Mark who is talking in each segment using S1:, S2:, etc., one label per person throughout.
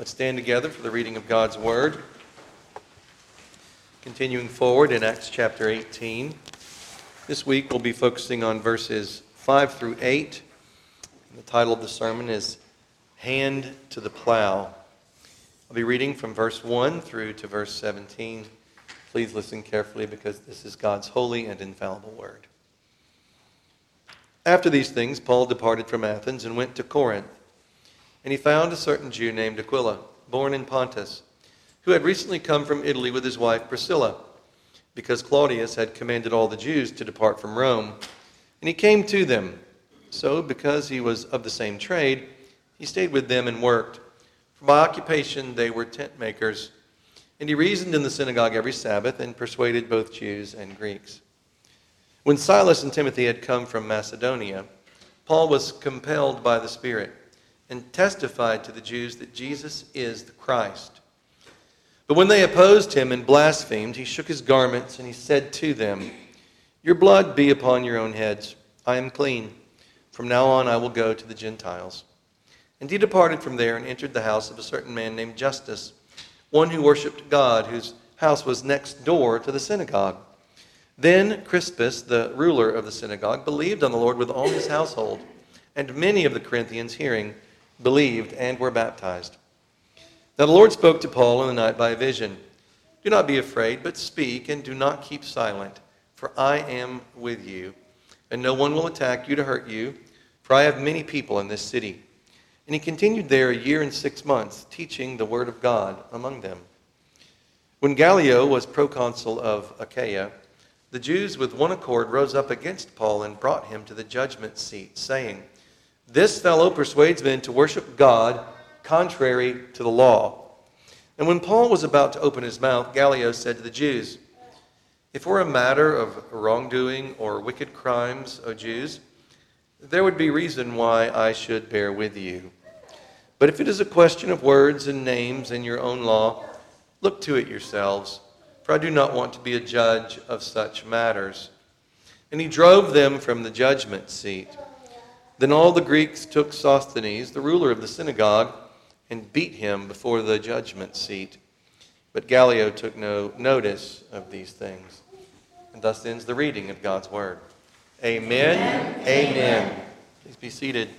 S1: Let's stand together for the reading of God's Word. Continuing forward in Acts chapter 18. This week we'll be focusing on verses 5 through 8. The title of the sermon is Hand to the Plow. I'll be reading from verse 1 through to verse 17. Please listen carefully because this is God's holy and infallible Word. After these things, Paul departed from Athens and went to Corinth. And he found a certain Jew named Aquila, born in Pontus, who had recently come from Italy with his wife Priscilla, because Claudius had commanded all the Jews to depart from Rome. And he came to them. So, because he was of the same trade, he stayed with them and worked. For by occupation they were tent makers. And he reasoned in the synagogue every Sabbath and persuaded both Jews and Greeks. When Silas and Timothy had come from Macedonia, Paul was compelled by the Spirit and testified to the Jews that Jesus is the Christ. But when they opposed him and blasphemed, he shook his garments and he said to them, Your blood be upon your own heads. I am clean. From now on I will go to the Gentiles. And he departed from there and entered the house of a certain man named Justus, one who worshipped God, whose house was next door to the synagogue. Then Crispus, the ruler of the synagogue, believed on the Lord with all his household, and many of the Corinthians, hearing, believed and were baptized. Now the Lord spoke to Paul in the night by a vision Do not be afraid, but speak, and do not keep silent, for I am with you, and no one will attack you to hurt you, for I have many people in this city. And he continued there a year and six months, teaching the word of God among them. When Gallio was proconsul of Achaia, the Jews with one accord rose up against Paul and brought him to the judgment seat, saying, This fellow persuades men to worship God contrary to the law. And when Paul was about to open his mouth, Gallio said to the Jews, If it were a matter of wrongdoing or wicked crimes, O Jews, there would be reason why I should bear with you. But if it is a question of words and names in your own law, look to it yourselves for I do not want to be a judge of such matters. And he drove them from the judgment seat. Then all the Greeks took Sosthenes, the ruler of the synagogue, and beat him before the judgment seat. But Gallio took no notice of these things. And thus ends the reading of God's word. Amen. Amen. Amen. Please be seated.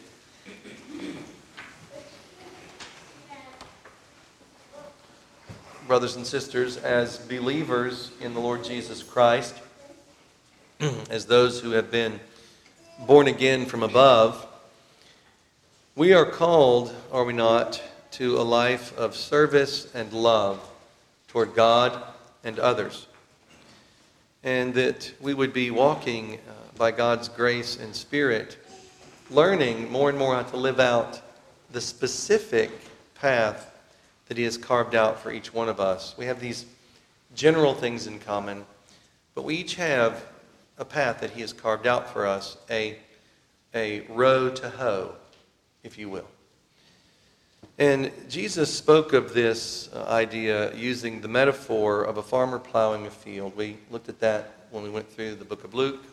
S1: brothers and sisters, as believers in the Lord Jesus Christ, as those who have been born again from above, we are called, are we not, to a life of service and love toward God and others. And that we would be walking uh, by God's grace and Spirit, learning more and more how to live out the specific path that He has carved out for each one of us. We have these general things in common, but we each have a path that He has carved out for us, a, a road to hoe, if you will. And Jesus spoke of this uh, idea using the metaphor of a farmer plowing a field. We looked at that when we went through the book of Luke.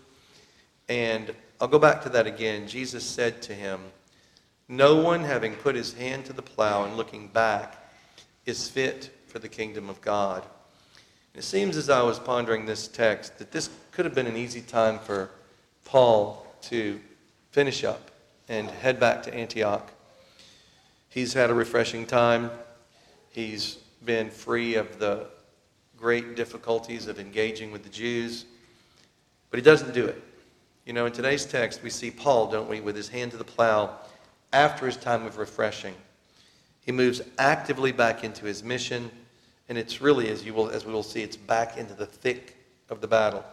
S1: And I'll go back to that again. Jesus said to him, No one having put his hand to the plow and looking back is fit for the kingdom of God. It seems as I was pondering this text that this could have been an easy time for Paul to finish up and head back to Antioch. He's had a refreshing time. He's been free of the great difficulties of engaging with the Jews, but he doesn't do it. You know, in today's text, we see Paul, don't we, with his hand to the plow after his time of refreshing. He moves actively back into his mission, and it's really, as, you will, as we will see, it's back into the thick of the battle.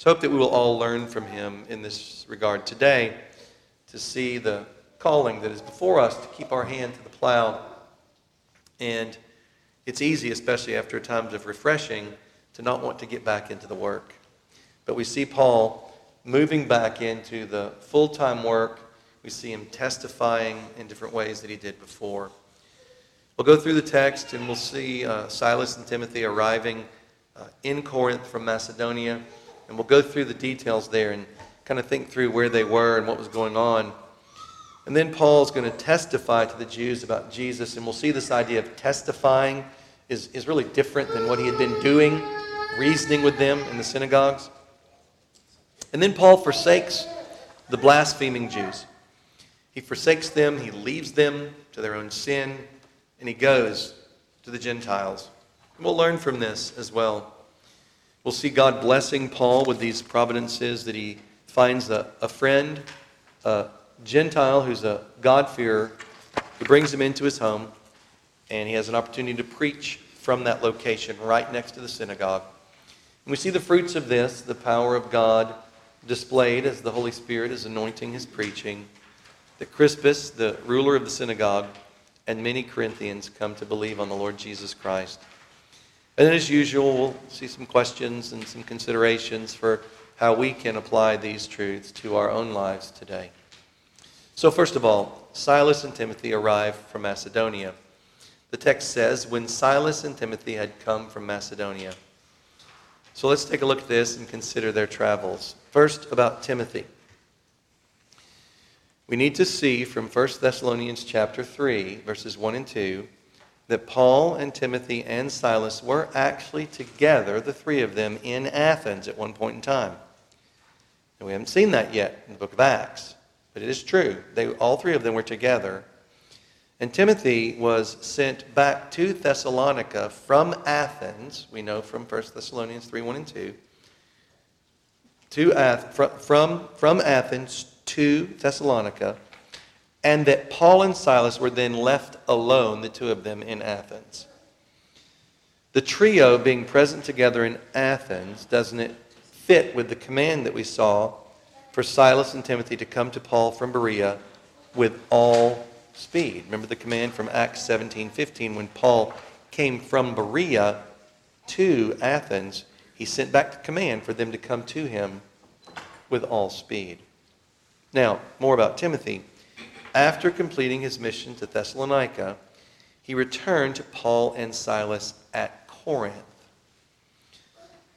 S1: So I hope that we will all learn from him in this regard today to see the calling that is before us to keep our hand to the plow. And it's easy, especially after times of refreshing, to not want to get back into the work. But we see Paul moving back into the full time work we see him testifying in different ways that he did before. We'll go through the text and we'll see uh, Silas and Timothy arriving uh, in Corinth from Macedonia. And we'll go through the details there and kind of think through where they were and what was going on. And then Paul's going to testify to the Jews about Jesus, and we'll see this idea of testifying is, is really different than what he had been doing, reasoning with them in the synagogues. And then Paul forsakes the blaspheming Jews. He forsakes them, he leaves them to their own sin, and he goes to the Gentiles. And we'll learn from this as well. We'll see God blessing Paul with these providences that he finds a, a friend, a Gentile who's a God-fearer, who brings him into his home, and he has an opportunity to preach from that location right next to the synagogue. And we see the fruits of this, the power of God displayed as the Holy Spirit is anointing his preaching. That Crispus, the ruler of the synagogue, and many Corinthians come to believe on the Lord Jesus Christ. And then, as usual, we'll see some questions and some considerations for how we can apply these truths to our own lives today. So, first of all, Silas and Timothy arrived from Macedonia. The text says, when Silas and Timothy had come from Macedonia. So let's take a look at this and consider their travels. First, about Timothy. We need to see from 1 Thessalonians chapter 3, verses 1 and 2, that Paul and Timothy and Silas were actually together, the three of them, in Athens at one point in time. And we haven't seen that yet in the book of Acts, but it is true. They, all three of them were together. And Timothy was sent back to Thessalonica from Athens, we know from 1 Thessalonians 3 1 and 2, to Ath- from, from Athens to Thessalonica, and that Paul and Silas were then left alone, the two of them, in Athens. The trio being present together in Athens, doesn't it fit with the command that we saw for Silas and Timothy to come to Paul from Berea with all speed? Remember the command from Acts 17 15 when Paul came from Berea to Athens, he sent back the command for them to come to him with all speed. Now, more about Timothy. After completing his mission to Thessalonica, he returned to Paul and Silas at Corinth.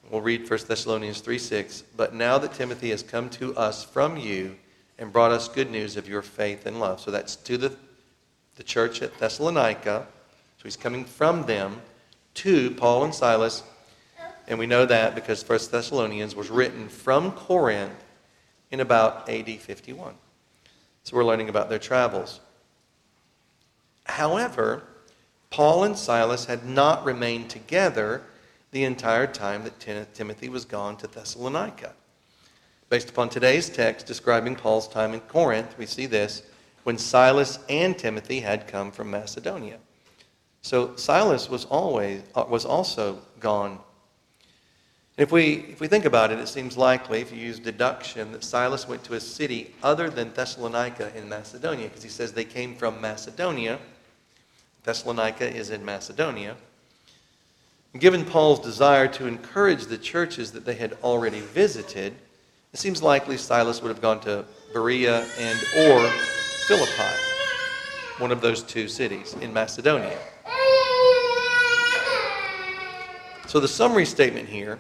S1: We'll read 1 Thessalonians 3 6. But now that Timothy has come to us from you and brought us good news of your faith and love. So that's to the, the church at Thessalonica. So he's coming from them to Paul and Silas. And we know that because 1 Thessalonians was written from Corinth in about AD 51. So we're learning about their travels. However, Paul and Silas had not remained together the entire time that Timothy was gone to Thessalonica. Based upon today's text describing Paul's time in Corinth, we see this when Silas and Timothy had come from Macedonia. So Silas was always uh, was also gone if we, if we think about it, it seems likely, if you use deduction, that Silas went to a city other than Thessalonica in Macedonia, because he says they came from Macedonia. Thessalonica is in Macedonia. And given Paul's desire to encourage the churches that they had already visited, it seems likely Silas would have gone to Berea and or Philippi, one of those two cities in Macedonia. So the summary statement here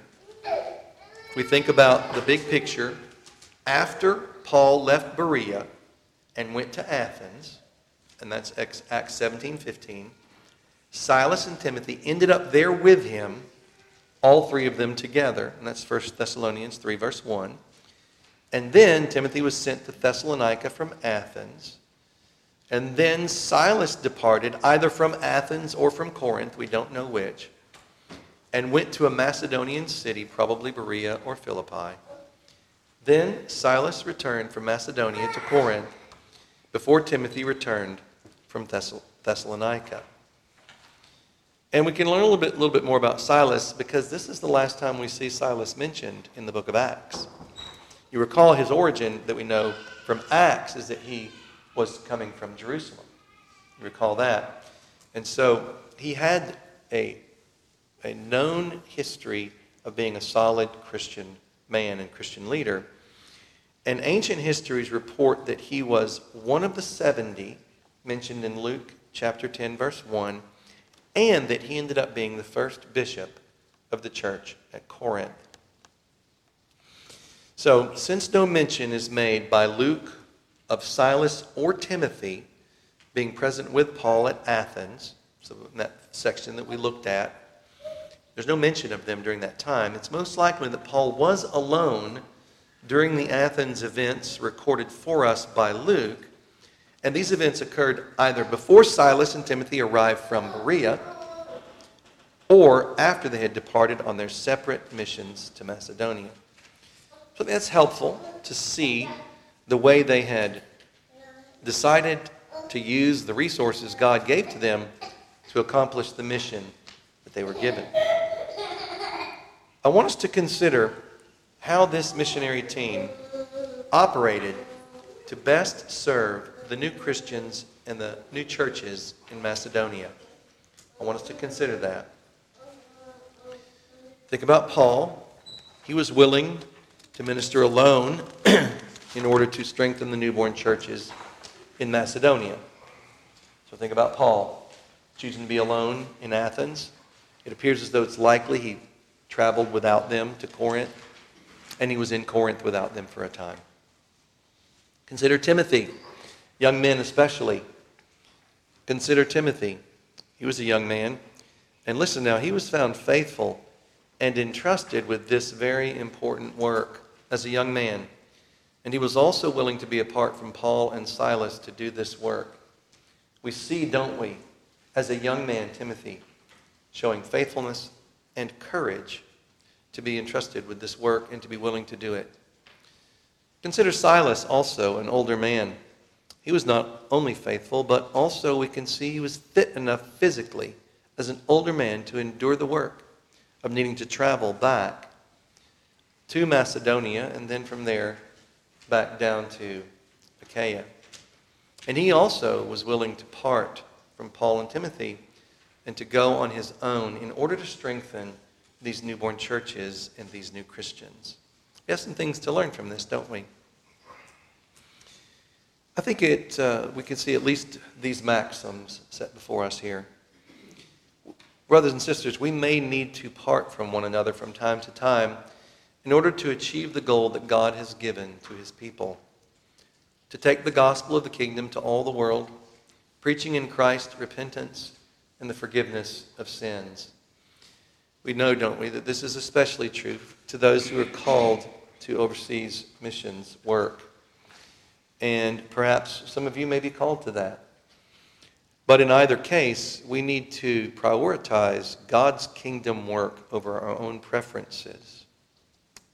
S1: we think about the big picture, after Paul left Berea and went to Athens, and that's Acts 17 15, Silas and Timothy ended up there with him, all three of them together. And that's 1 Thessalonians 3, verse 1. And then Timothy was sent to Thessalonica from Athens. And then Silas departed either from Athens or from Corinth, we don't know which and went to a Macedonian city, probably Berea or Philippi. Then Silas returned from Macedonia to Corinth before Timothy returned from Thessalonica. And we can learn a little bit, little bit more about Silas because this is the last time we see Silas mentioned in the book of Acts. You recall his origin that we know from Acts is that he was coming from Jerusalem. You recall that. And so he had a a known history of being a solid Christian man and Christian leader. And ancient histories report that he was one of the 70 mentioned in Luke chapter 10, verse 1, and that he ended up being the first bishop of the church at Corinth. So, since no mention is made by Luke of Silas or Timothy being present with Paul at Athens, so in that section that we looked at, there's no mention of them during that time. It's most likely that Paul was alone during the Athens events recorded for us by Luke. And these events occurred either before Silas and Timothy arrived from Berea or after they had departed on their separate missions to Macedonia. So that's helpful to see the way they had decided to use the resources God gave to them to accomplish the mission that they were given. I want us to consider how this missionary team operated to best serve the new Christians and the new churches in Macedonia. I want us to consider that. Think about Paul. He was willing to minister alone in order to strengthen the newborn churches in Macedonia. So think about Paul choosing to be alone in Athens. It appears as though it's likely he traveled without them to Corinth, and he was in Corinth without them for a time. Consider Timothy, young men especially. Consider Timothy. He was a young man. And listen now, he was found faithful and entrusted with this very important work as a young man. And he was also willing to be apart from Paul and Silas to do this work. We see, don't we, as a young man, Timothy, showing faithfulness and courage to be entrusted with this work and to be willing to do it. Consider Silas also, an older man. He was not only faithful, but also we can see he was fit enough physically as an older man to endure the work of needing to travel back to Macedonia and then from there back down to Achaia. And he also was willing to part from Paul and Timothy and to go on his own in order to strengthen these newborn churches and these new Christians. We have some things to learn from this, don't we? I think it, uh, we can see at least these maxims set before us here. Brothers and sisters, we may need to part from one another from time to time in order to achieve the goal that God has given to his people to take the gospel of the kingdom to all the world, preaching in Christ repentance and the forgiveness of sins. We know, don't we, that this is especially true to those who are called to overseas missions work. And perhaps some of you may be called to that. But in either case, we need to prioritize God's kingdom work over our own preferences.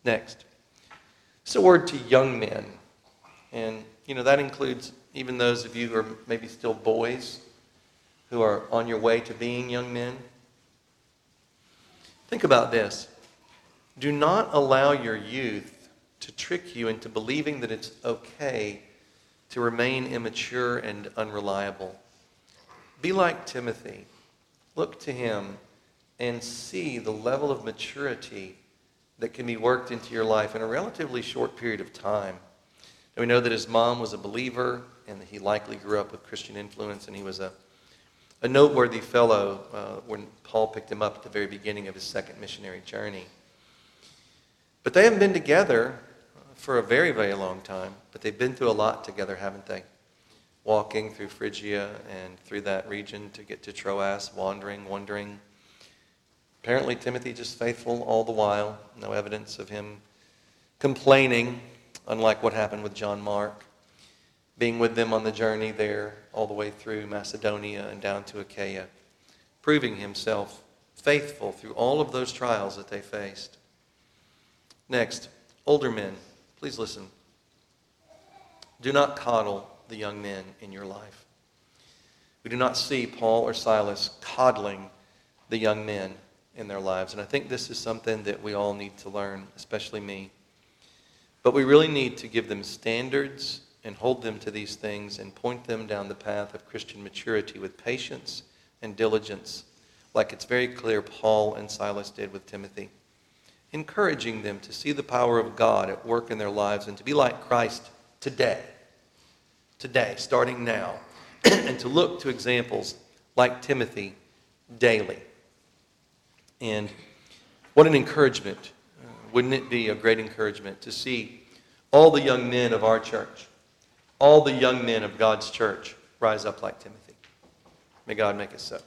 S1: Next, it's a word to young men. And, you know, that includes even those of you who are maybe still boys who are on your way to being young men. Think about this. Do not allow your youth to trick you into believing that it's okay to remain immature and unreliable. Be like Timothy. Look to him and see the level of maturity that can be worked into your life in a relatively short period of time. And we know that his mom was a believer and that he likely grew up with Christian influence, and he was a, a noteworthy fellow uh, when Paul picked him up at the very beginning of his second missionary journey. But they haven't been together for a very, very long time, but they've been through a lot together, haven't they? Walking through Phrygia and through that region to get to Troas, wandering, wandering Apparently, Timothy just faithful all the while. No evidence of him complaining, unlike what happened with John Mark. Being with them on the journey there, all the way through Macedonia and down to Achaia. Proving himself faithful through all of those trials that they faced. Next, older men, please listen. Do not coddle the young men in your life. We do not see Paul or Silas coddling the young men in their lives. And I think this is something that we all need to learn, especially me. But we really need to give them standards and hold them to these things and point them down the path of Christian maturity with patience and diligence, like it's very clear Paul and Silas did with Timothy. Encouraging them to see the power of God at work in their lives and to be like Christ today. Today, starting now. and to look to examples like Timothy daily. And what an encouragement. Uh, wouldn't it be a great encouragement to see all the young men of our church all the young men of God's church rise up like Timothy. May God make us so.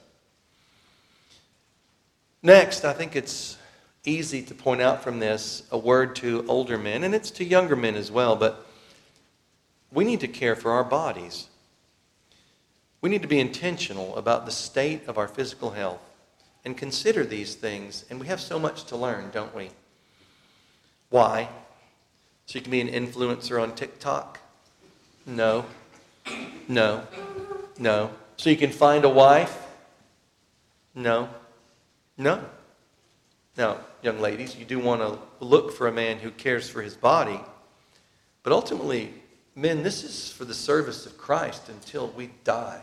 S1: Next, I think it's easy to point out from this a word to older men, and it's to younger men as well, but we need to care for our bodies. We need to be intentional about the state of our physical health and consider these things. And we have so much to learn, don't we? Why? So you can be an influencer on TikTok? No. No. No. So you can find a wife? No. No. Now, young ladies, you do want to look for a man who cares for his body. But ultimately, men, this is for the service of Christ until we die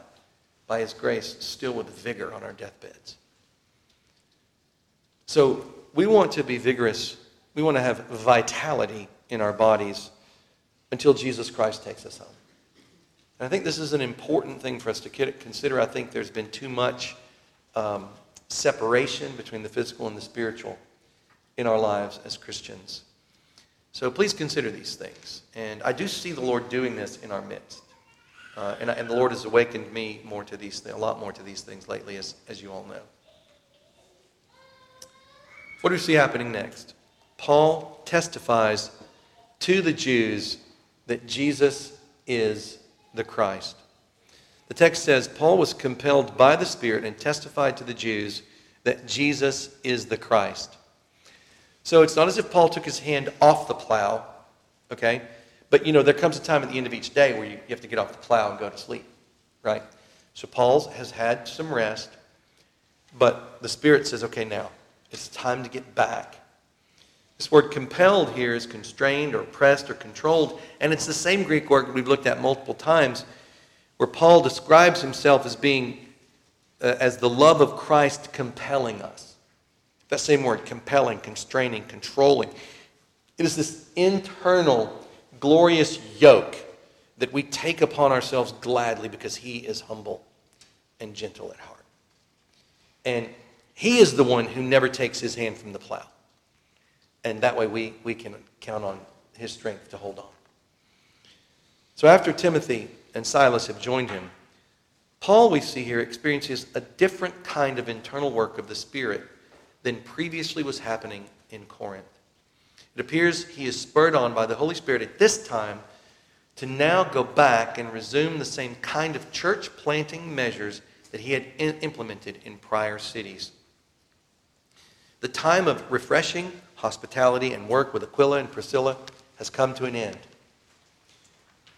S1: by his grace, still with vigor on our deathbeds. So we want to be vigorous. We want to have vitality in our bodies until Jesus Christ takes us home. And I think this is an important thing for us to consider. I think there's been too much um, separation between the physical and the spiritual in our lives as Christians. So please consider these things. And I do see the Lord doing this in our midst. Uh, and, and the Lord has awakened me more to these, a lot more to these things lately, as, as you all know. What do we see happening next? Paul testifies to the Jews that Jesus is the Christ. The text says Paul was compelled by the Spirit and testified to the Jews that Jesus is the Christ. So it's not as if Paul took his hand off the plow, okay? But you know, there comes a time at the end of each day where you, you have to get off the plow and go to sleep, right? So Paul has had some rest, but the Spirit says, okay, now it's time to get back. This word compelled here is constrained or pressed or controlled, and it's the same Greek word we've looked at multiple times where Paul describes himself as being, uh, as the love of Christ compelling us. That same word, compelling, constraining, controlling. It is this internal, glorious yoke that we take upon ourselves gladly because he is humble and gentle at heart. And he is the one who never takes his hand from the plow. And that way we, we can count on his strength to hold on. So after Timothy and Silas have joined him, Paul, we see here, experiences a different kind of internal work of the Spirit than previously was happening in Corinth. It appears he is spurred on by the Holy Spirit at this time to now go back and resume the same kind of church planting measures that he had implemented in prior cities. The time of refreshing, hospitality, and work with Aquila and Priscilla has come to an end.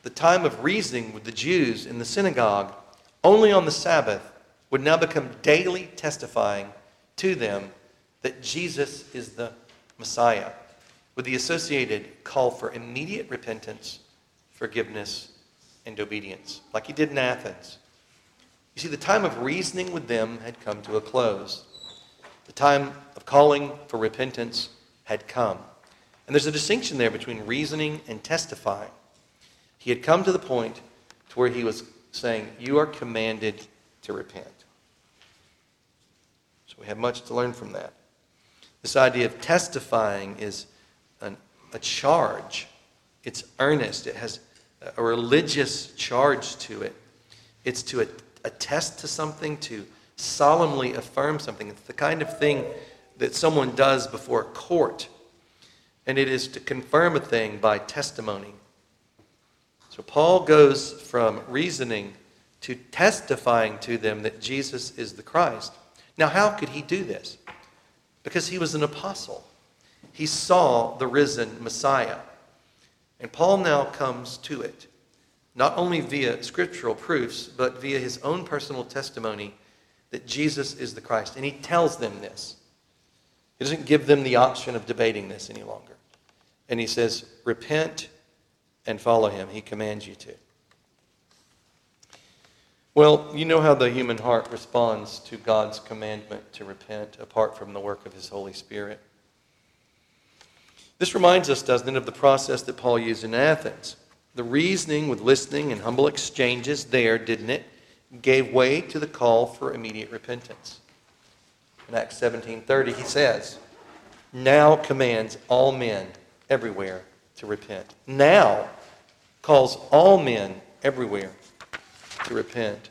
S1: The time of reasoning with the Jews in the synagogue only on the Sabbath would now become daily testifying to them that Jesus is the Messiah, with the associated call for immediate repentance, forgiveness, and obedience, like he did in Athens. You see, the time of reasoning with them had come to a close. The time of calling for repentance had come. And there's a distinction there between reasoning and testifying. He had come to the point to where he was saying, You are commanded to repent. So we have much to learn from that. This idea of testifying is an, a charge, it's earnest, it has a religious charge to it. It's to attest to something, to solemnly affirm something. It's the kind of thing that someone does before a court, and it is to confirm a thing by testimony. So Paul goes from reasoning to testifying to them that Jesus is the Christ. Now, how could he do this? Because he was an apostle. He saw the risen Messiah. And Paul now comes to it, not only via scriptural proofs, but via his own personal testimony that Jesus is the Christ. And he tells them this. He doesn't give them the option of debating this any longer. And he says, Repent and follow him. He commands you to. Well, you know how the human heart responds to God's commandment to repent apart from the work of his Holy Spirit. This reminds us, doesn't it, of the process that Paul used in Athens. The reasoning with listening and humble exchanges there, didn't it? gave way to the call for immediate repentance. In Acts 17:30 he says, "Now commands all men everywhere to repent." Now calls all men everywhere to repent.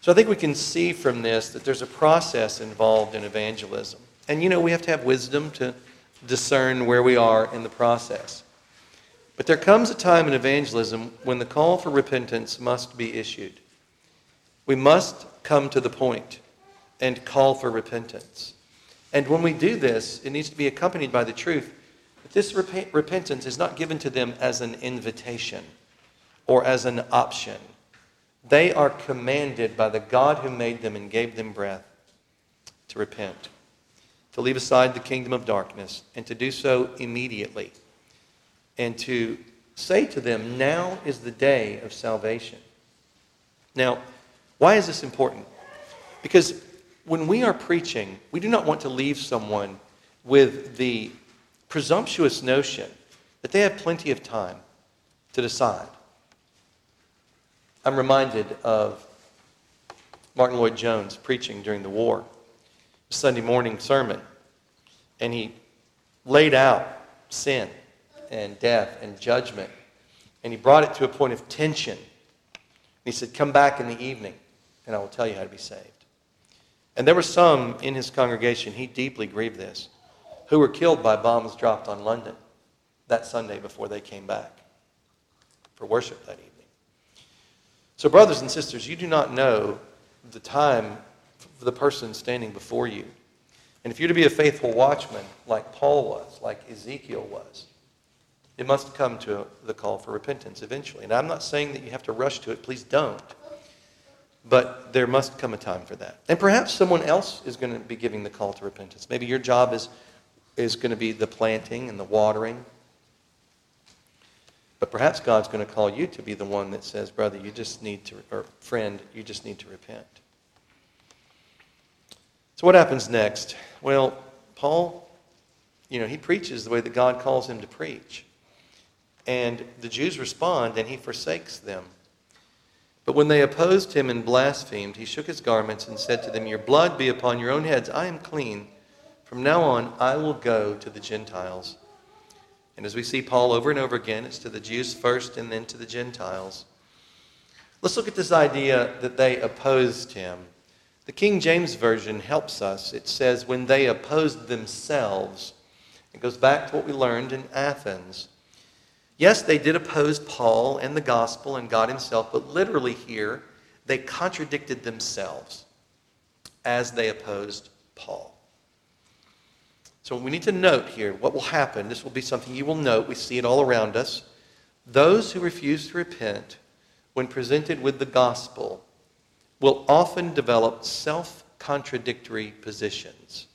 S1: So I think we can see from this that there's a process involved in evangelism. And you know, we have to have wisdom to discern where we are in the process. But there comes a time in evangelism when the call for repentance must be issued. We must come to the point and call for repentance. And when we do this, it needs to be accompanied by the truth that this rep- repentance is not given to them as an invitation or as an option. They are commanded by the God who made them and gave them breath to repent, to leave aside the kingdom of darkness, and to do so immediately, and to say to them, Now is the day of salvation. Now, why is this important? Because when we are preaching, we do not want to leave someone with the presumptuous notion that they have plenty of time to decide. I'm reminded of Martyn Lloyd-Jones preaching during the war, a Sunday morning sermon, and he laid out sin and death and judgment, and he brought it to a point of tension. He said, Come back in the evening, and I will tell you how to be saved. And there were some in his congregation, he deeply grieved this, who were killed by bombs dropped on London that Sunday before they came back for worship that evening. So, brothers and sisters, you do not know the time for the person standing before you. And if you're to be a faithful watchman, like Paul was, like Ezekiel was, it must come to the call for repentance eventually. And I'm not saying that you have to rush to it. Please don't. But there must come a time for that. And perhaps someone else is going to be giving the call to repentance. Maybe your job is, is going to be the planting and the watering but perhaps God's going to call you to be the one that says, brother, you just need to, or friend, you just need to repent. So what happens next? Well, Paul, you know, he preaches the way that God calls him to preach. And the Jews respond, and he forsakes them. But when they opposed him and blasphemed, he shook his garments and said to them, Your blood be upon your own heads. I am clean. From now on, I will go to the Gentiles. And as we see Paul over and over again, it's to the Jews first and then to the Gentiles. Let's look at this idea that they opposed him. The King James Version helps us. It says, when they opposed themselves. It goes back to what we learned in Athens. Yes, they did oppose Paul and the gospel and God himself, but literally here, they contradicted themselves as they opposed Paul. So we need to note here what will happen. This will be something you will note. We see it all around us. Those who refuse to repent when presented with the gospel will often develop self contradictory positions.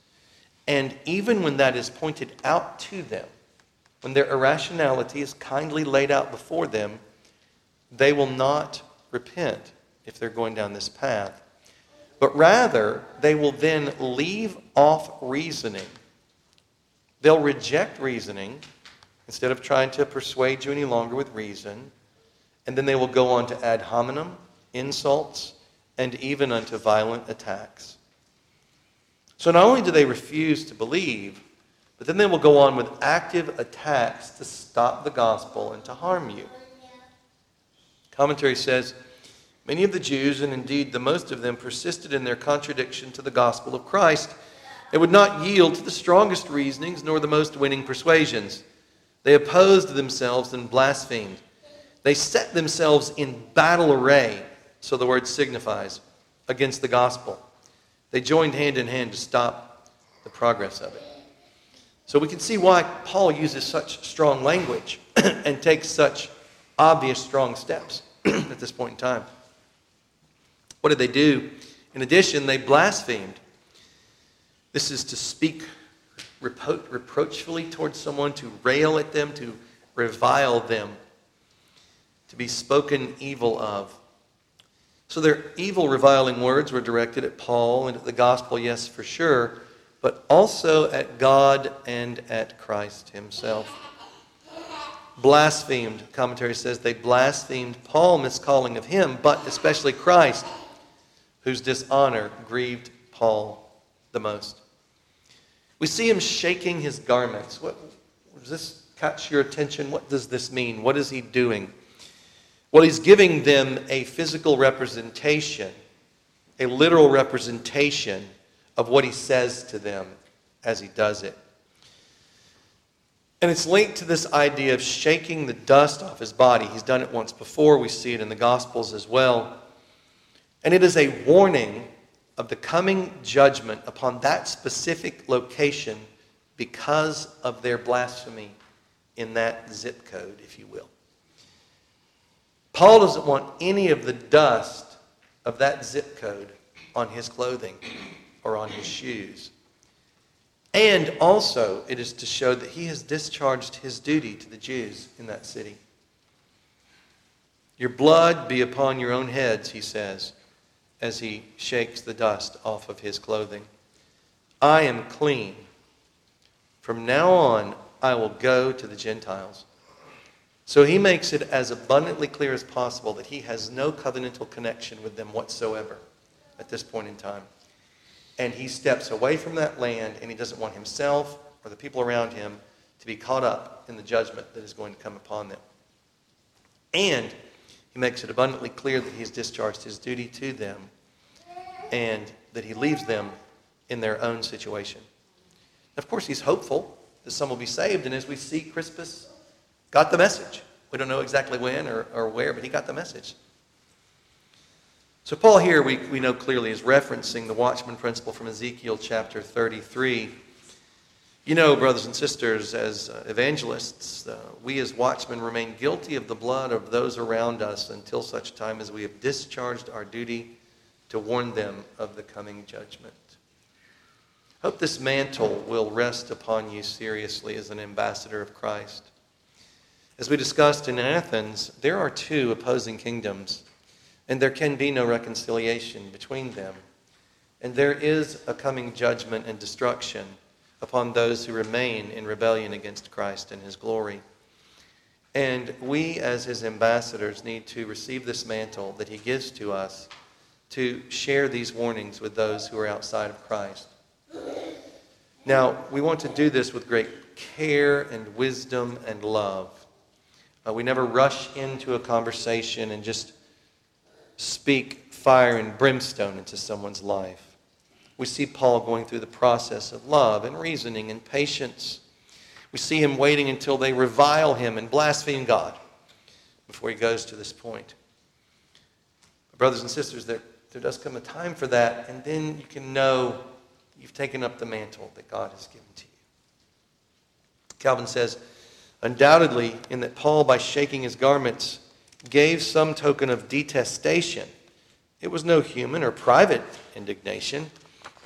S1: And even when that is pointed out to them, when their irrationality is kindly laid out before them, they will not repent if they're going down this path. But rather, they will then leave off reasoning They'll reject reasoning instead of trying to persuade you any longer with reason. And then they will go on to ad hominem, insults, and even unto violent attacks. So not only do they refuse to believe, but then they will go on with active attacks to stop the gospel and to harm you. Commentary says Many of the Jews, and indeed the most of them, persisted in their contradiction to the gospel of Christ they would not yield to the strongest reasonings nor the most winning persuasions. They opposed themselves and blasphemed. They set themselves in battle array, so the word signifies, against the gospel. They joined hand in hand to stop the progress of it. So we can see why Paul uses such strong language and takes such obvious strong steps at this point in time. What did they do? In addition, they blasphemed. This is to speak repro- reproachfully towards someone, to rail at them, to revile them, to be spoken evil of. So their evil, reviling words were directed at Paul and at the gospel, yes, for sure, but also at God and at Christ himself. Blasphemed, commentary says, they blasphemed Paul, miscalling of him, but especially Christ, whose dishonor grieved Paul the most. We see him shaking his garments. What, does this catch your attention? What does this mean? What is he doing? Well, he's giving them a physical representation, a literal representation of what he says to them as he does it. And it's linked to this idea of shaking the dust off his body. He's done it once before. We see it in the Gospels as well. And it is a warning of the coming judgment upon that specific location because of their blasphemy in that zip code, if you will. Paul doesn't want any of the dust of that zip code on his clothing or on his shoes. And also, it is to show that he has discharged his duty to the Jews in that city. Your blood be upon your own heads, he says, as he shakes the dust off of his clothing. I am clean. From now on, I will go to the Gentiles. So he makes it as abundantly clear as possible that he has no covenantal connection with them whatsoever at this point in time and he steps away from that land and he doesn't want himself or the people around him to be caught up in the judgment that is going to come upon them. And he makes it abundantly clear that he's discharged his duty to them and that he leaves them in their own situation. Of course, he's hopeful that some will be saved, and as we see, Crispus got the message. We don't know exactly when or, or where, but he got the message. So, Paul here, we, we know clearly, is referencing the watchman principle from Ezekiel chapter 33. You know, brothers and sisters, as uh, evangelists, uh, we as watchmen remain guilty of the blood of those around us until such time as we have discharged our duty to warn them of the coming judgment. Hope this mantle will rest upon you seriously as an ambassador of Christ. As we discussed in Athens, there are two opposing kingdoms and there can be no reconciliation between them. And there is a coming judgment and destruction upon those who remain in rebellion against Christ and his glory. And we, as his ambassadors, need to receive this mantle that he gives to us to share these warnings with those who are outside of Christ. Now, we want to do this with great care and wisdom and love. Uh, we never rush into a conversation and just speak fire and brimstone into someone's life. We see Paul going through the process of love and reasoning and patience. We see him waiting until they revile him and blaspheme God before he goes to this point. Brothers and sisters, there, there does come a time for that, and then you can know you've taken up the mantle that God has given to you. Calvin says, undoubtedly, in that Paul, by shaking his garments, gave some token of detestation. It was no human or private indignation,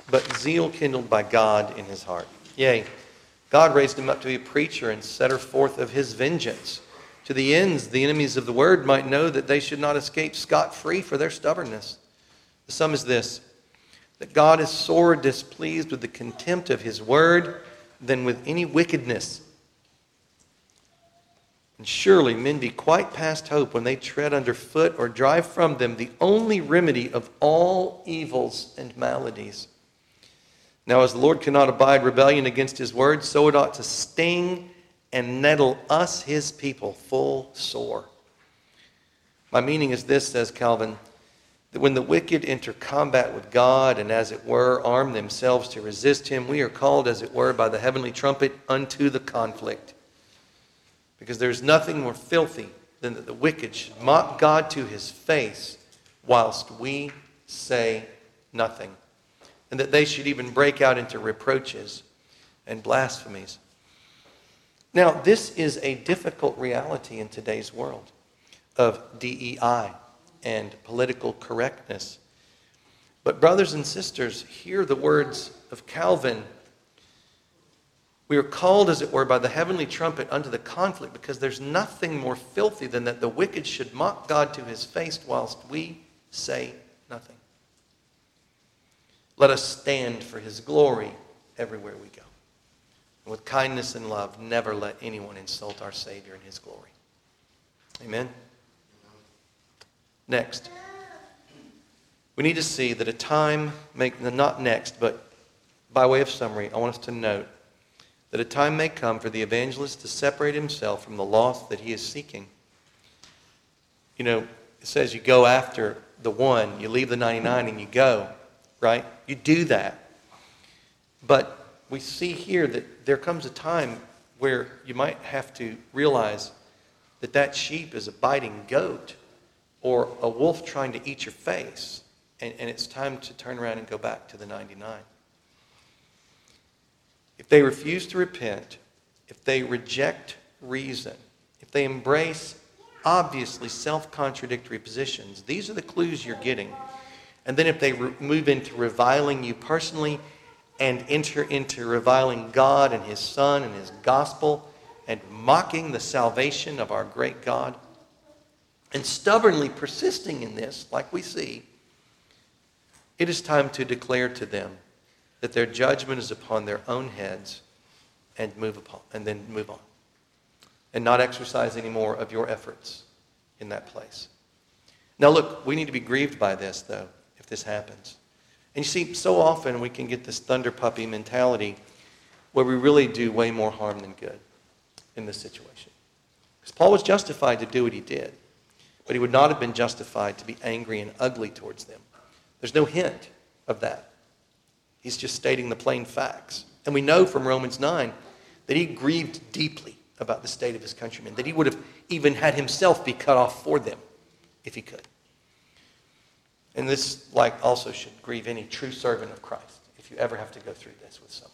S1: but zeal kindled by God in his heart. Yea, God raised him up to be a preacher and setter forth of his vengeance, to the ends the enemies of the word might know that they should not escape scot free for their stubbornness. The sum is this that God is sore displeased with the contempt of his word than with any wickedness and surely men be quite past hope when they tread under foot or drive from them the only remedy of all evils and maladies. Now, as the Lord cannot abide rebellion against his word, so it ought to sting and nettle us, his people, full sore. My meaning is this, says Calvin, that when the wicked enter combat with God and, as it were, arm themselves to resist him, we are called, as it were, by the heavenly trumpet unto the conflict. Because there's nothing more filthy than that the wicked should mock God to his face whilst we say nothing. And that they should even break out into reproaches and blasphemies. Now, this is a difficult reality in today's world of DEI and political correctness. But, brothers and sisters, hear the words of Calvin we are called, as it were, by the heavenly trumpet unto the conflict because there's nothing more filthy than that the wicked should mock God to his face whilst we say nothing. Let us stand for his glory everywhere we go. And with kindness and love, never let anyone insult our Savior and his glory. Amen. Next, we need to see that a time, make, not next, but by way of summary, I want us to note that a time may come for the evangelist to separate himself from the lost that he is seeking. You know, it says you go after the one, you leave the 99 and you go, right? You do that. But we see here that there comes a time where you might have to realize that that sheep is a biting goat or a wolf trying to eat your face, and, and it's time to turn around and go back to the 99. If they refuse to repent, if they reject reason, if they embrace obviously self contradictory positions, these are the clues you're getting. And then if they re- move into reviling you personally and enter into reviling God and His Son and His gospel and mocking the salvation of our great God, and stubbornly persisting in this, like we see, it is time to declare to them that their judgment is upon their own heads and move upon and then move on. And not exercise any more of your efforts in that place. Now look we need to be grieved by this though if this happens. And you see so often we can get this thunder puppy mentality where we really do way more harm than good in this situation. Because paul was justified to do what he did but he would not have been justified to be angry and ugly towards them. There's no hint of that He's just stating the plain facts. And we know from Romans 9 that he grieved deeply about the state of his countrymen, that he would have even had himself be cut off for them if he could. And this, like, also should grieve any true servant of Christ if you ever have to go through this with someone.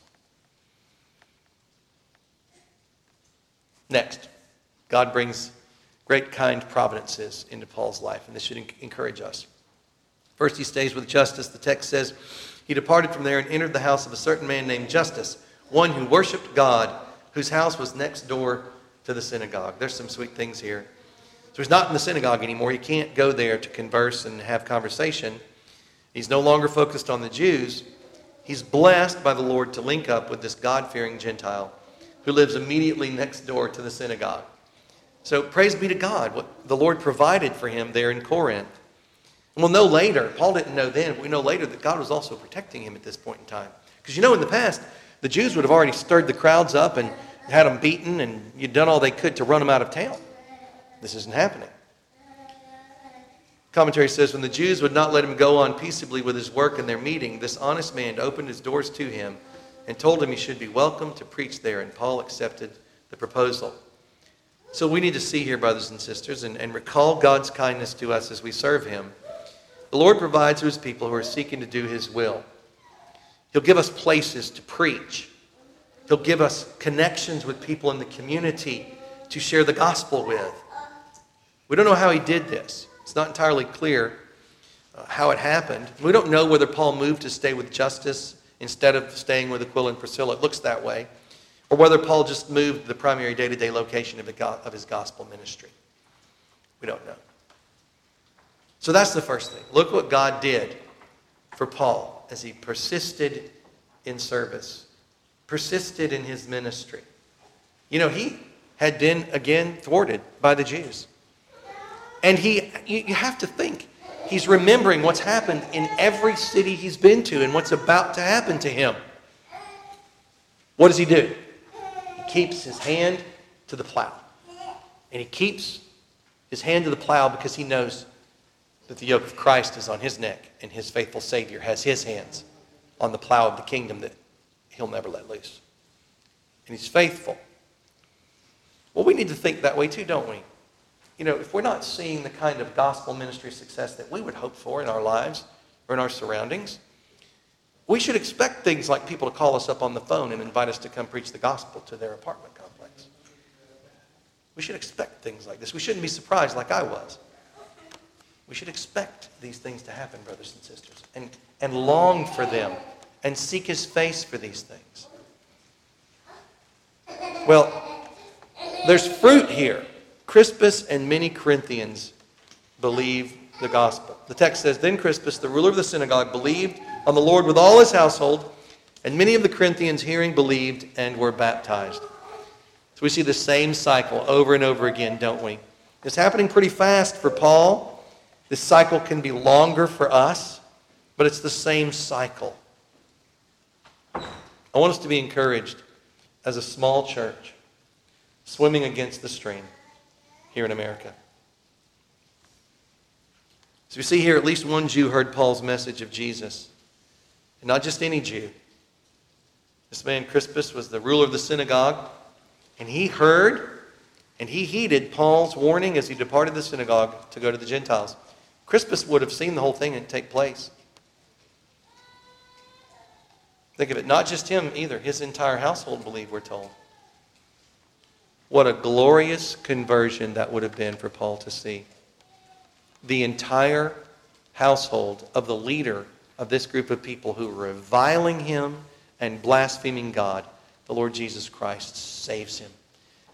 S1: Next, God brings great kind providences into Paul's life, and this should encourage us. First, he stays with Justus. The text says, he departed from there and entered the house of a certain man named Justus, one who worshiped God, whose house was next door to the synagogue. There's some sweet things here. So he's not in the synagogue anymore. He can't go there to converse and have conversation. He's no longer focused on the Jews. He's blessed by the Lord to link up with this God fearing Gentile who lives immediately next door to the synagogue. So praise be to God, what the Lord provided for him there in Corinth. And we'll know later, Paul didn't know then, but we know later that God was also protecting him at this point in time. Because you know, in the past, the Jews would have already stirred the crowds up and had them beaten, and you'd done all they could to run them out of town. This isn't happening. Commentary says when the Jews would not let him go on peaceably with his work in their meeting, this honest man opened his doors to him and told him he should be welcome to preach there, and Paul accepted the proposal. So we need to see here, brothers and sisters, and, and recall God's kindness to us as we serve him. The Lord provides for his people who are seeking to do his will. He'll give us places to preach. He'll give us connections with people in the community to share the gospel with. We don't know how he did this. It's not entirely clear uh, how it happened. We don't know whether Paul moved to stay with Justus instead of staying with Aquila and Priscilla. It looks that way. Or whether Paul just moved the primary day to day location of his gospel ministry. We don't know. So that's the first thing. Look what God did for Paul as he persisted in service, persisted in his ministry. You know, he had been again thwarted by the Jews. And he, you have to think, he's remembering what's happened in every city he's been to and what's about to happen to him. What does he do? He keeps his hand to the plow. And he keeps his hand to the plow because he knows that the yoke of Christ is on his neck and his faithful Savior has his hands on the plow of the kingdom that he'll never let loose. And he's faithful. Well, we need to think that way too, don't we? You know, if we're not seeing the kind of gospel ministry success that we would hope for in our lives or in our surroundings, we should expect things like people to call us up on the phone and invite us to come preach the gospel to their apartment complex. We should expect things like this. We shouldn't be surprised like I was. We should expect these things to happen, brothers and sisters, and, and long for them and seek his face for these things. Well, there's fruit here. Crispus and many Corinthians believe the gospel. The text says Then Crispus, the ruler of the synagogue, believed on the Lord with all his household, and many of the Corinthians hearing believed and were baptized. So we see the same cycle over and over again, don't we? It's happening pretty fast for Paul. This cycle can be longer for us, but it's the same cycle. I want us to be encouraged as a small church swimming against the stream here in America. So we see here at least one Jew heard Paul's message of Jesus. And not just any Jew. This man Crispus was the ruler of the synagogue, and he heard and he heeded Paul's warning as he departed the synagogue to go to the Gentiles. Crispus would have seen the whole thing and take place. Think of it, not just him either, his entire household believed, we're told. What a glorious conversion that would have been for Paul to see. The entire household of the leader of this group of people who were reviling him and blaspheming God, the Lord Jesus Christ saves him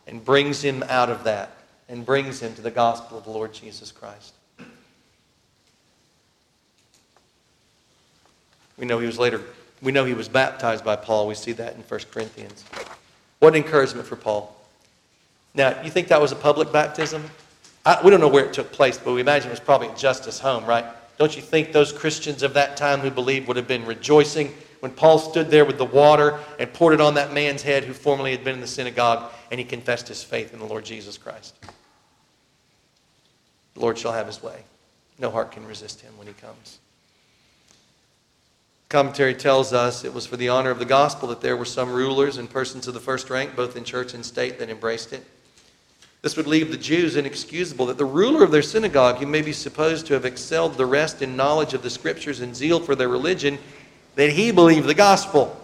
S1: and brings him out of that and brings him to the gospel of the Lord Jesus Christ. We know he was later, we know he was baptized by Paul. We see that in 1 Corinthians. What encouragement for Paul. Now, you think that was a public baptism? I, we don't know where it took place, but we imagine it was probably at Justus' home, right? Don't you think those Christians of that time who believed would have been rejoicing when Paul stood there with the water and poured it on that man's head who formerly had been in the synagogue and he confessed his faith in the Lord Jesus Christ? The Lord shall have his way. No heart can resist him when he comes. Commentary tells us it was for the honor of the gospel that there were some rulers and persons of the first rank, both in church and state, that embraced it. This would leave the Jews inexcusable that the ruler of their synagogue, who may be supposed to have excelled the rest in knowledge of the scriptures and zeal for their religion, that he believed the gospel,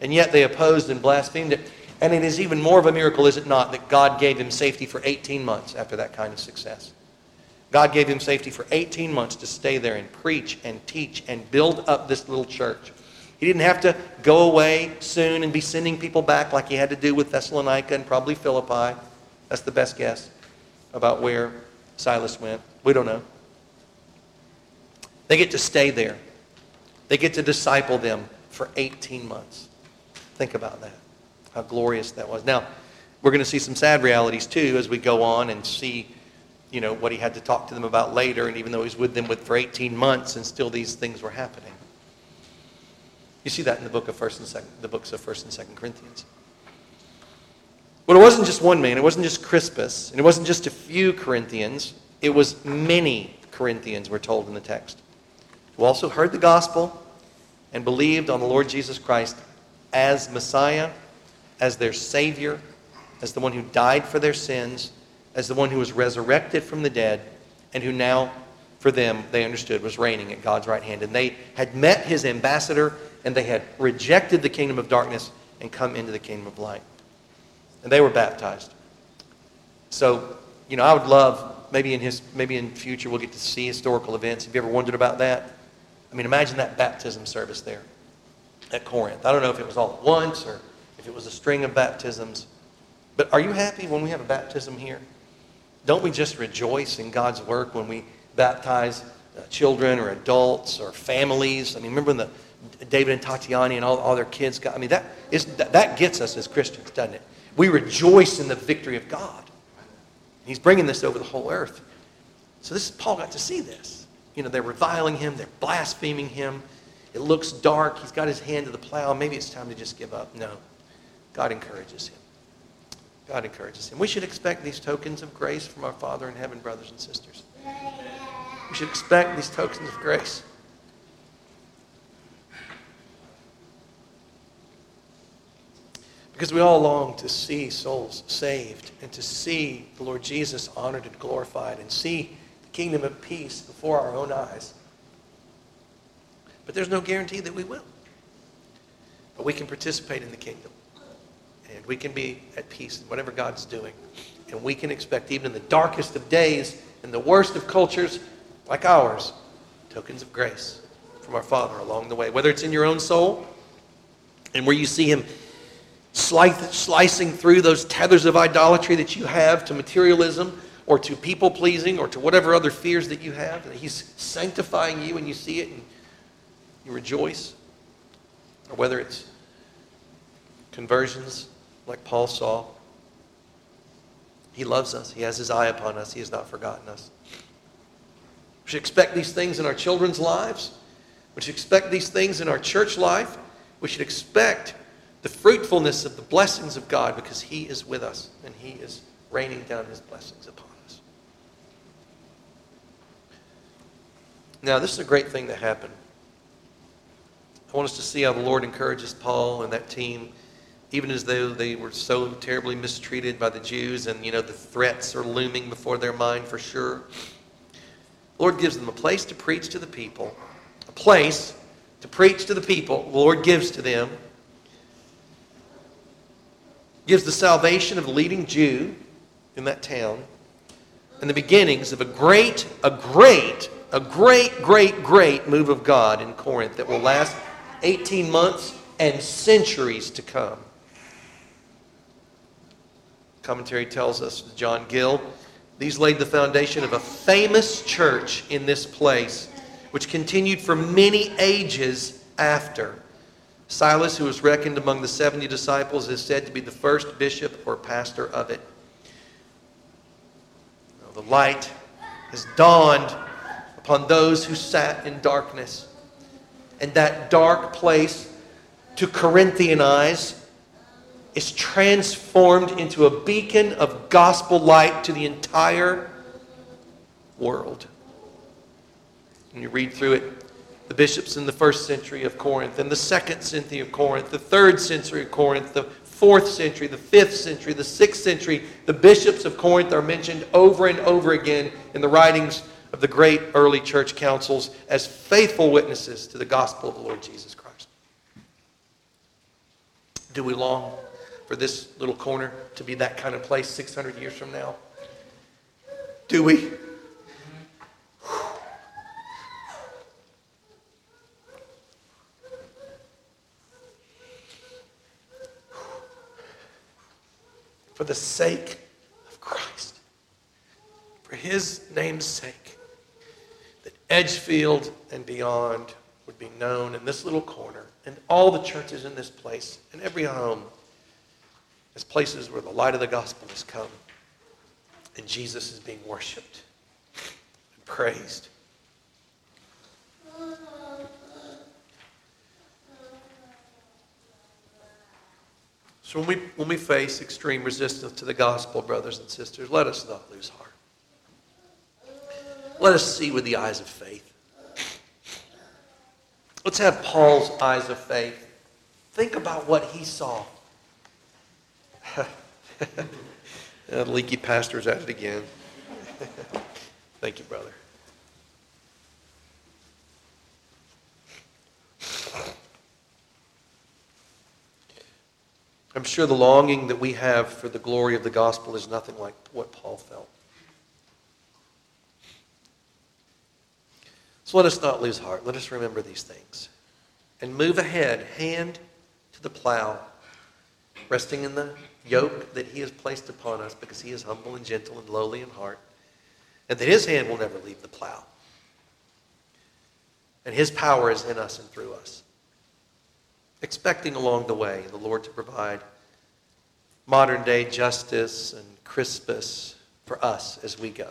S1: and yet they opposed and blasphemed it. And it is even more of a miracle, is it not, that God gave him safety for 18 months after that kind of success. God gave him safety for 18 months to stay there and preach and teach and build up this little church. He didn't have to go away soon and be sending people back like he had to do with Thessalonica and probably Philippi. That's the best guess about where Silas went. We don't know. They get to stay there. They get to disciple them for 18 months. Think about that. How glorious that was. Now, we're going to see some sad realities too as we go on and see you know, what he had to talk to them about later, and even though he's with them with, for 18 months, and still these things were happening. You see that in the book of First and Second, the books of First and Second Corinthians. But it wasn't just one man, it wasn't just Crispus, and it wasn't just a few Corinthians, it was many Corinthians, we're told in the text, who also heard the gospel and believed on the Lord Jesus Christ as Messiah, as their Savior, as the one who died for their sins as the one who was resurrected from the dead and who now, for them, they understood was reigning at God's right hand. And they had met his ambassador and they had rejected the kingdom of darkness and come into the kingdom of light. And they were baptized. So, you know, I would love, maybe in his maybe in future we'll get to see historical events. Have you ever wondered about that? I mean, imagine that baptism service there at Corinth. I don't know if it was all at once or if it was a string of baptisms. But are you happy when we have a baptism here? Don't we just rejoice in God's work when we baptize uh, children or adults or families? I mean, remember when the David and Tatiana and all, all their kids got, I mean, that, is, that, that gets us as Christians, doesn't it? We rejoice in the victory of God. He's bringing this over the whole earth. So this Paul got to see this. You know, they're reviling him, they're blaspheming him. It looks dark. He's got his hand to the plow. Maybe it's time to just give up. No. God encourages him. God encourages him. We should expect these tokens of grace from our Father in heaven, brothers and sisters. We should expect these tokens of grace. Because we all long to see souls saved and to see the Lord Jesus honored and glorified and see the kingdom of peace before our own eyes. But there's no guarantee that we will. But we can participate in the kingdom. And we can be at peace in whatever God's doing. And we can expect, even in the darkest of days, in the worst of cultures like ours, tokens of grace from our Father along the way. Whether it's in your own soul and where you see Him slicing through those tethers of idolatry that you have to materialism or to people pleasing or to whatever other fears that you have. And he's sanctifying you and you see it and you rejoice. Or whether it's conversions like Paul saw. He loves us. He has his eye upon us. He has not forgotten us. We should expect these things in our children's lives. We should expect these things in our church life. We should expect the fruitfulness of the blessings of God because He is with us and He is raining down His blessings upon us. Now, this is a great thing that happened. I want us to see how the Lord encourages Paul and that team, even as though they were so terribly mistreated by the Jews and, you know, the threats are looming before their mind for sure. The Lord gives them a place to preach to the people, a place to preach to the people. The Lord gives to them gives the salvation of the leading Jew in that town and the beginnings of a great, a great, a great, great, great move of God in Corinth that will last 18 months and centuries to come. Commentary tells us, John Gill, these laid the foundation of a famous church in this place, which continued for many ages after. Silas, who was reckoned among the 70 disciples, is said to be the first bishop or pastor of it. the light has dawned upon those who sat in darkness. And that dark place, to Corinthian eyes, is transformed into a beacon of gospel light to the entire world. And you read through it, the bishops in the first century of Corinth, and the second century of Corinth, the third century of Corinth, the fourth century, the fifth century, the sixth century. The bishops of Corinth are mentioned over and over again in the writings of the great early church councils as faithful witnesses to the gospel of the Lord Jesus Christ. Do we long for this little corner to be that kind of place 600 years from now? Do we? for the sake of Christ, for his name's sake, that Edgefield and beyond would be known in this little corner and all the churches in this place and every home as places where the light of the gospel has come and Jesus is being worshiped and praised. So when we, when we face extreme resistance to the gospel, brothers and sisters, let us not lose heart. Let us see with the eyes of faith. Let's have Paul's eyes of faith. Think about what he saw. the leaky pastor's at it again. Thank you, brother. I'm sure the longing that we have for the glory of the gospel is nothing like what Paul felt. So let us not lose heart. Let us remember these things and move ahead, hand to the plow, resting in the yoke that he has placed upon us because he is humble and gentle and lowly in heart, and that his hand will never leave the plow. And his power is in us and through us expecting along the way the Lord to provide modern day Justus and Crispus for us as we go,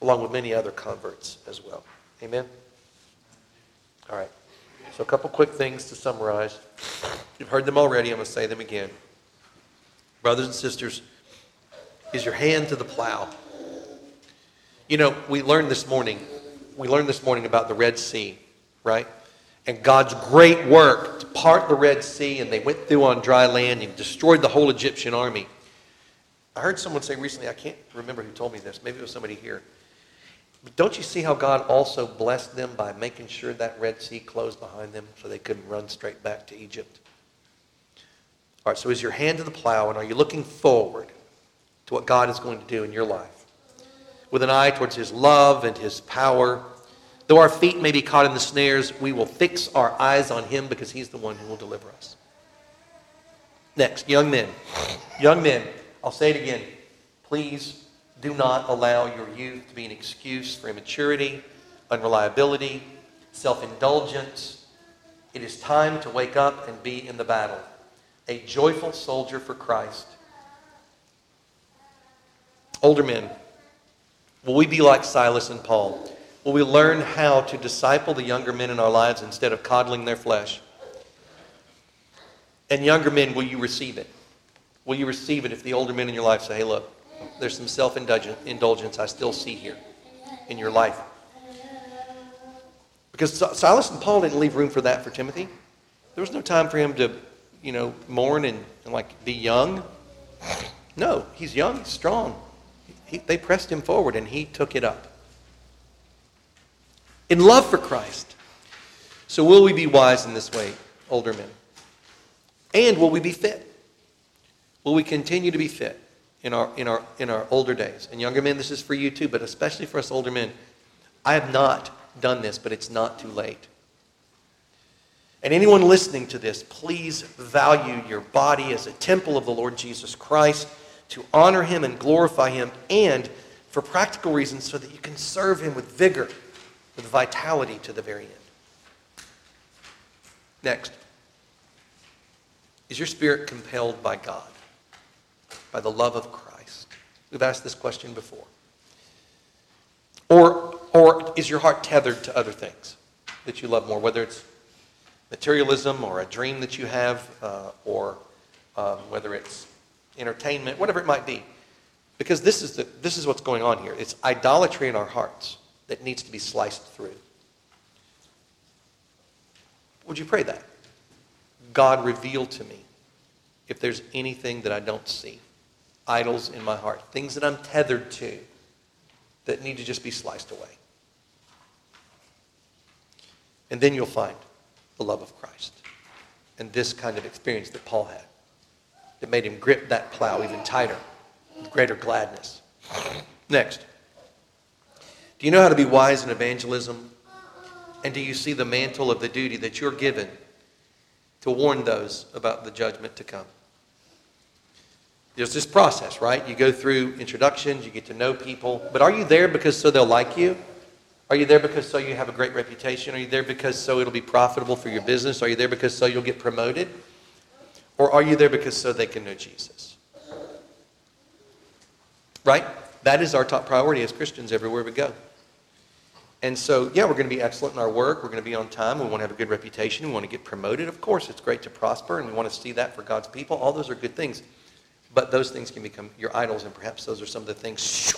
S1: along with many other converts as well. Amen? All right. So, a couple quick things to summarize. You've heard them already. I'm going to say them again. Brothers and sisters, is your hand to the plow. You know, we learned this morning, we learned this morning about the Red Sea, right? and God's great work to part the Red Sea, and they went through on dry land and destroyed the whole Egyptian army. I heard someone say recently, I can't remember who told me this, maybe it was somebody here. But don't you see how God also blessed them by making sure that Red Sea closed behind them so they couldn't run straight back to Egypt? All right, so is your hand to the plow, and are you looking forward to what God is going to do in your life? With an eye towards His love and His power Though our feet may be caught in the snares, we will fix our eyes on him because he's the one who will deliver us. Next, young men. Young men, I'll say it again. Please do not allow your youth to be an excuse for immaturity, unreliability, self indulgence. It is time to wake up and be in the battle. A joyful soldier for Christ. Older men, will we be like Silas and Paul? Will we learn how to disciple the younger men in our lives instead of coddling their flesh? And younger men, will you receive it? Will you receive it if the older men in your life say, hey, look, there's some self indulgence I still see here in your life? Because Silas and Paul didn't leave room for that for Timothy. There was no time for him to, you know, mourn and, and like be young. No, he's young, strong. He, they pressed him forward and he took it up. In love for Christ. So, will we be wise in this way, older men? And will we be fit? Will we continue to be fit in our, in our, in our older days? And younger men, this is for you too, but especially for us older men. I have not done this, but it's not too late. And anyone listening to this, please value your body as a temple of the Lord Jesus Christ to honor him and glorify him, and for practical reasons so that you can serve him with vigor, with vitality to the very end. Next. Is your spirit compelled by God, by the love of Christ? We've asked this question before. Or, or is your heart tethered to other things that you love more, whether it's materialism or a dream that you have, uh, or um, whether it's entertainment, whatever it might be. Because this is, the, this is what's going on here. It's idolatry in our hearts that needs to be sliced through. Would you pray that? God, reveal to me if there's anything that I don't see. Idols in my heart, things that I'm tethered to that need to just be sliced away. And then you'll find the love of Christ and this kind of experience that Paul had that made him grip that plow even tighter with greater gladness. Next. Do you know how to be wise in evangelism? And do you see the mantle of the duty that you're given to warn those about the judgment to come? There's this process, right? You go through introductions, you get to know people, but are you there because so they'll like you? Are you there because so you have a great reputation? Are you there because so it'll be profitable for your business? Are you there because so you'll get promoted? Or are you there because so they can know Jesus? Right? That is our top priority as Christians everywhere we go. And so, yeah, we're going to be excellent in our work. We're going to be on time. We want to have a good reputation. We want to get promoted. Of course, it's great to prosper, and we want to see that for God's people. All those are good things. But those things can become your idols, and perhaps those are some of the things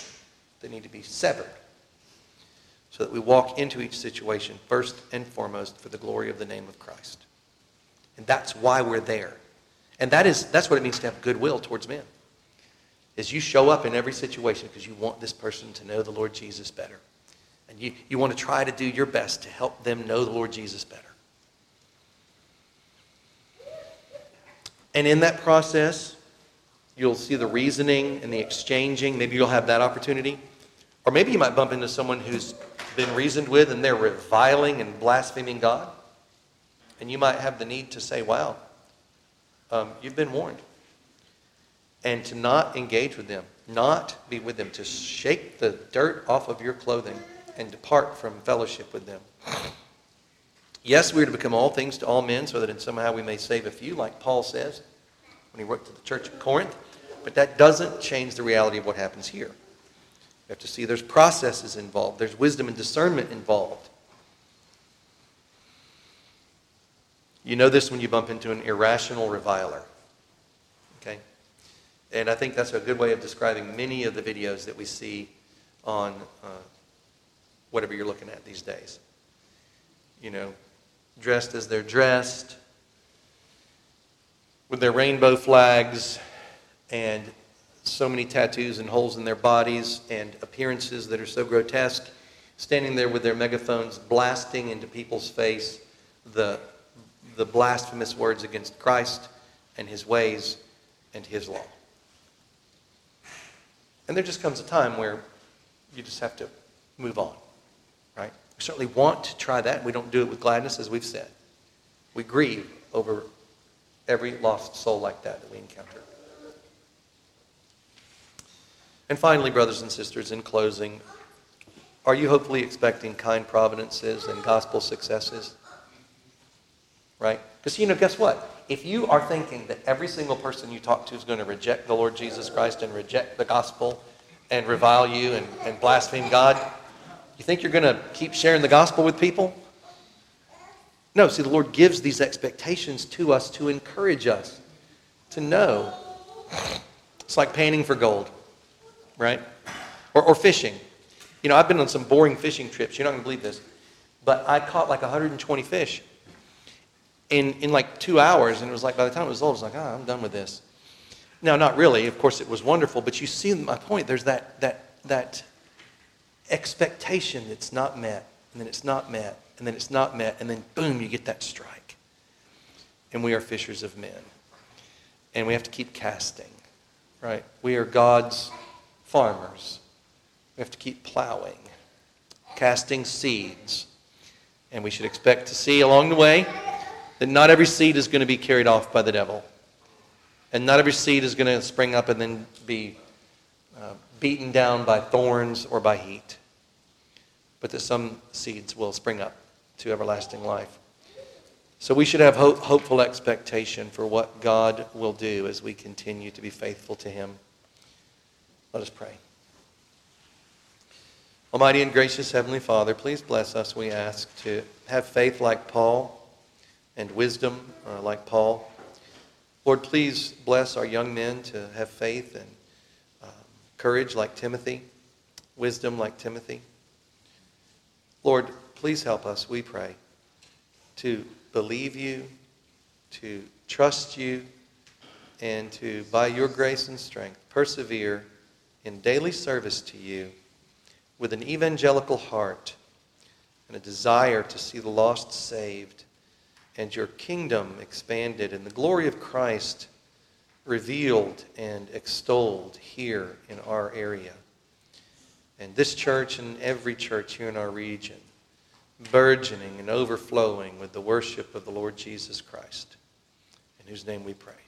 S1: that need to be severed so that we walk into each situation first and foremost for the glory of the name of Christ. And that's why we're there. And that is, that's what it means to have goodwill towards men. Is you show up in every situation because you want this person to know the Lord Jesus better. And you, you want to try to do your best to help them know the Lord Jesus better. And in that process, you'll see the reasoning and the exchanging. Maybe you'll have that opportunity. Or maybe you might bump into someone who's been reasoned with and they're reviling and blaspheming God. And you might have the need to say, wow, um, you've been warned. And to not engage with them, not be with them, to shake the dirt off of your clothing and depart from fellowship with them. Yes, we are to become all things to all men so that in somehow we may save a few, like Paul says when he wrote to the church at Corinth. But that doesn't change the reality of what happens here. You have to see there's processes involved, there's wisdom and discernment involved. You know this when you bump into an irrational reviler. Okay? And I think that's a good way of describing many of the videos that we see on uh, whatever you're looking at these days. You know, dressed as they're dressed, with their rainbow flags, and so many tattoos and holes in their bodies, and appearances that are so grotesque, standing there with their megaphones blasting into people's face the the blasphemous words against Christ and his ways and his law. And there just comes a time where you just have to move on, right? We certainly want to try that. We don't do it with gladness, as we've said. We grieve over every lost soul like that that we encounter. And finally, brothers and sisters, in closing, are you hopefully expecting kind providences and gospel successes? right? Because, you know, guess what? If you are thinking that every single person you talk to is going to reject the Lord Jesus Christ and reject the gospel and revile you and, and blaspheme God, you think you're going to keep sharing the gospel with people? No, see, the Lord gives these expectations to us to encourage us to know. It's like panning for gold, right? Or, or fishing. You know, I've been on some boring fishing trips. You're not going to believe this. But I caught like 120 fish in, in like two hours. And it was like, by the time it was old, I was like, oh, I'm done with this. No, not really. Of course, it was wonderful. But you see my point. There's that, that, that expectation that's not met, and then it's not met, and then it's not met, and then boom, you get that strike. And we are fishers of men. And we have to keep casting, right? We are God's farmers. We have to keep plowing, casting seeds. And we should expect to see along the way that not every seed is going to be carried off by the devil. And not every seed is going to spring up and then be uh, beaten down by thorns or by heat. But that some seeds will spring up to everlasting life. So we should have hope, hopeful expectation for what God will do as we continue to be faithful to Him. Let us pray. Almighty and gracious Heavenly Father, please bless us, we ask, to have faith like Paul and wisdom uh, like Paul. Lord, please bless our young men to have faith and uh, courage like Timothy, wisdom like Timothy. Lord, please help us, we pray, to believe you, to trust you, and to, by your grace and strength, persevere in daily service to you with an evangelical heart and a desire to see the lost saved and your kingdom expanded and the glory of Christ revealed and extolled here in our area. And this church and every church here in our region, burgeoning and overflowing with the worship of the Lord Jesus Christ, in whose name we pray.